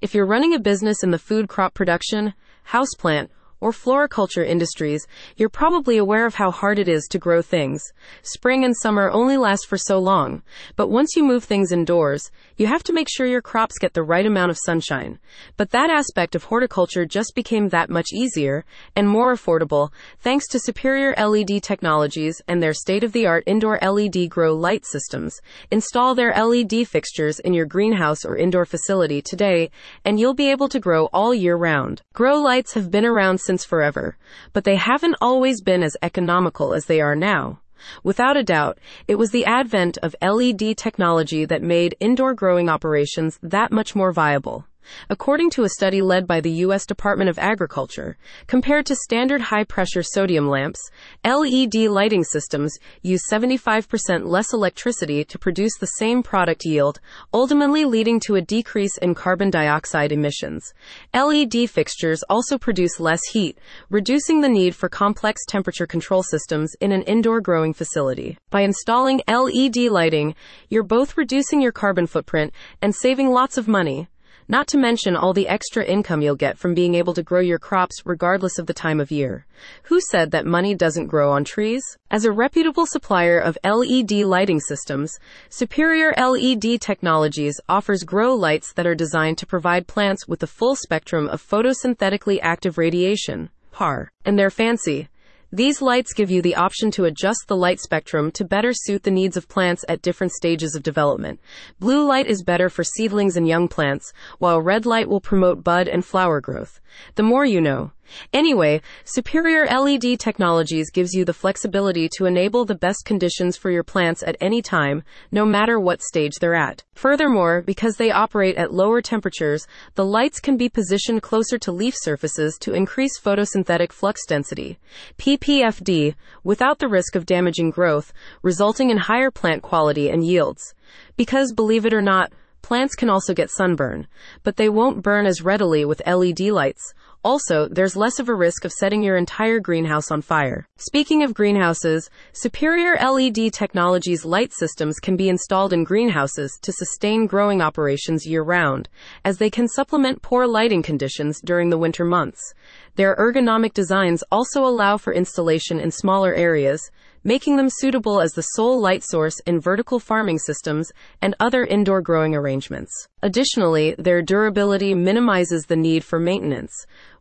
If you're running a business in the food crop production, houseplant, or floriculture industries, you're probably aware of how hard it is to grow things. Spring and summer only last for so long, but once you move things indoors, you have to make sure your crops get the right amount of sunshine. But that aspect of horticulture just became that much easier and more affordable thanks to superior LED technologies and their state of the art indoor LED grow light systems. Install their LED fixtures in your greenhouse or indoor facility today, and you'll be able to grow all year round. Grow lights have been around since forever, but they haven't always been as economical as they are now. Without a doubt, it was the advent of LED technology that made indoor growing operations that much more viable. According to a study led by the U.S. Department of Agriculture, compared to standard high pressure sodium lamps, LED lighting systems use 75% less electricity to produce the same product yield, ultimately leading to a decrease in carbon dioxide emissions. LED fixtures also produce less heat, reducing the need for complex temperature control systems in an indoor growing facility. By installing LED lighting, you're both reducing your carbon footprint and saving lots of money. Not to mention all the extra income you'll get from being able to grow your crops regardless of the time of year. Who said that money doesn't grow on trees? As a reputable supplier of LED lighting systems, Superior LED Technologies offers grow lights that are designed to provide plants with the full spectrum of photosynthetically active radiation, PAR. And they're fancy. These lights give you the option to adjust the light spectrum to better suit the needs of plants at different stages of development. Blue light is better for seedlings and young plants, while red light will promote bud and flower growth. The more you know. Anyway, superior LED technologies gives you the flexibility to enable the best conditions for your plants at any time, no matter what stage they're at. Furthermore, because they operate at lower temperatures, the lights can be positioned closer to leaf surfaces to increase photosynthetic flux density, PPFD, without the risk of damaging growth, resulting in higher plant quality and yields. Because believe it or not, Plants can also get sunburn, but they won't burn as readily with LED lights. Also, there's less of a risk of setting your entire greenhouse on fire. Speaking of greenhouses, superior LED technologies light systems can be installed in greenhouses to sustain growing operations year round, as they can supplement poor lighting conditions during the winter months. Their ergonomic designs also allow for installation in smaller areas, making them suitable as the sole light source in vertical farming systems and other indoor growing arrangements. Additionally, their durability minimizes the need for maintenance.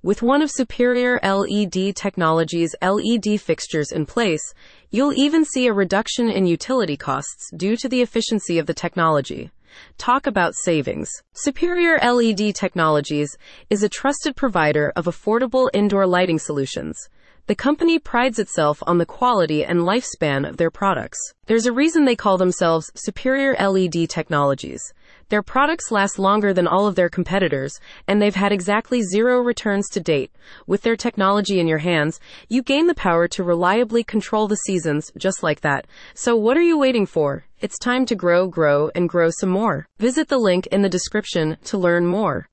With one of superior LED Technologies' LED fixtures in place, you'll even see a reduction in utility costs due to the efficiency of the technology. Talk about savings. Superior LED Technologies is a trusted provider of affordable indoor lighting solutions. The company prides itself on the quality and lifespan of their products. There's a reason they call themselves Superior LED Technologies. Their products last longer than all of their competitors, and they've had exactly zero returns to date. With their technology in your hands, you gain the power to reliably control the seasons just like that. So what are you waiting for? It's time to grow, grow, and grow some more. Visit the link in the description to learn more.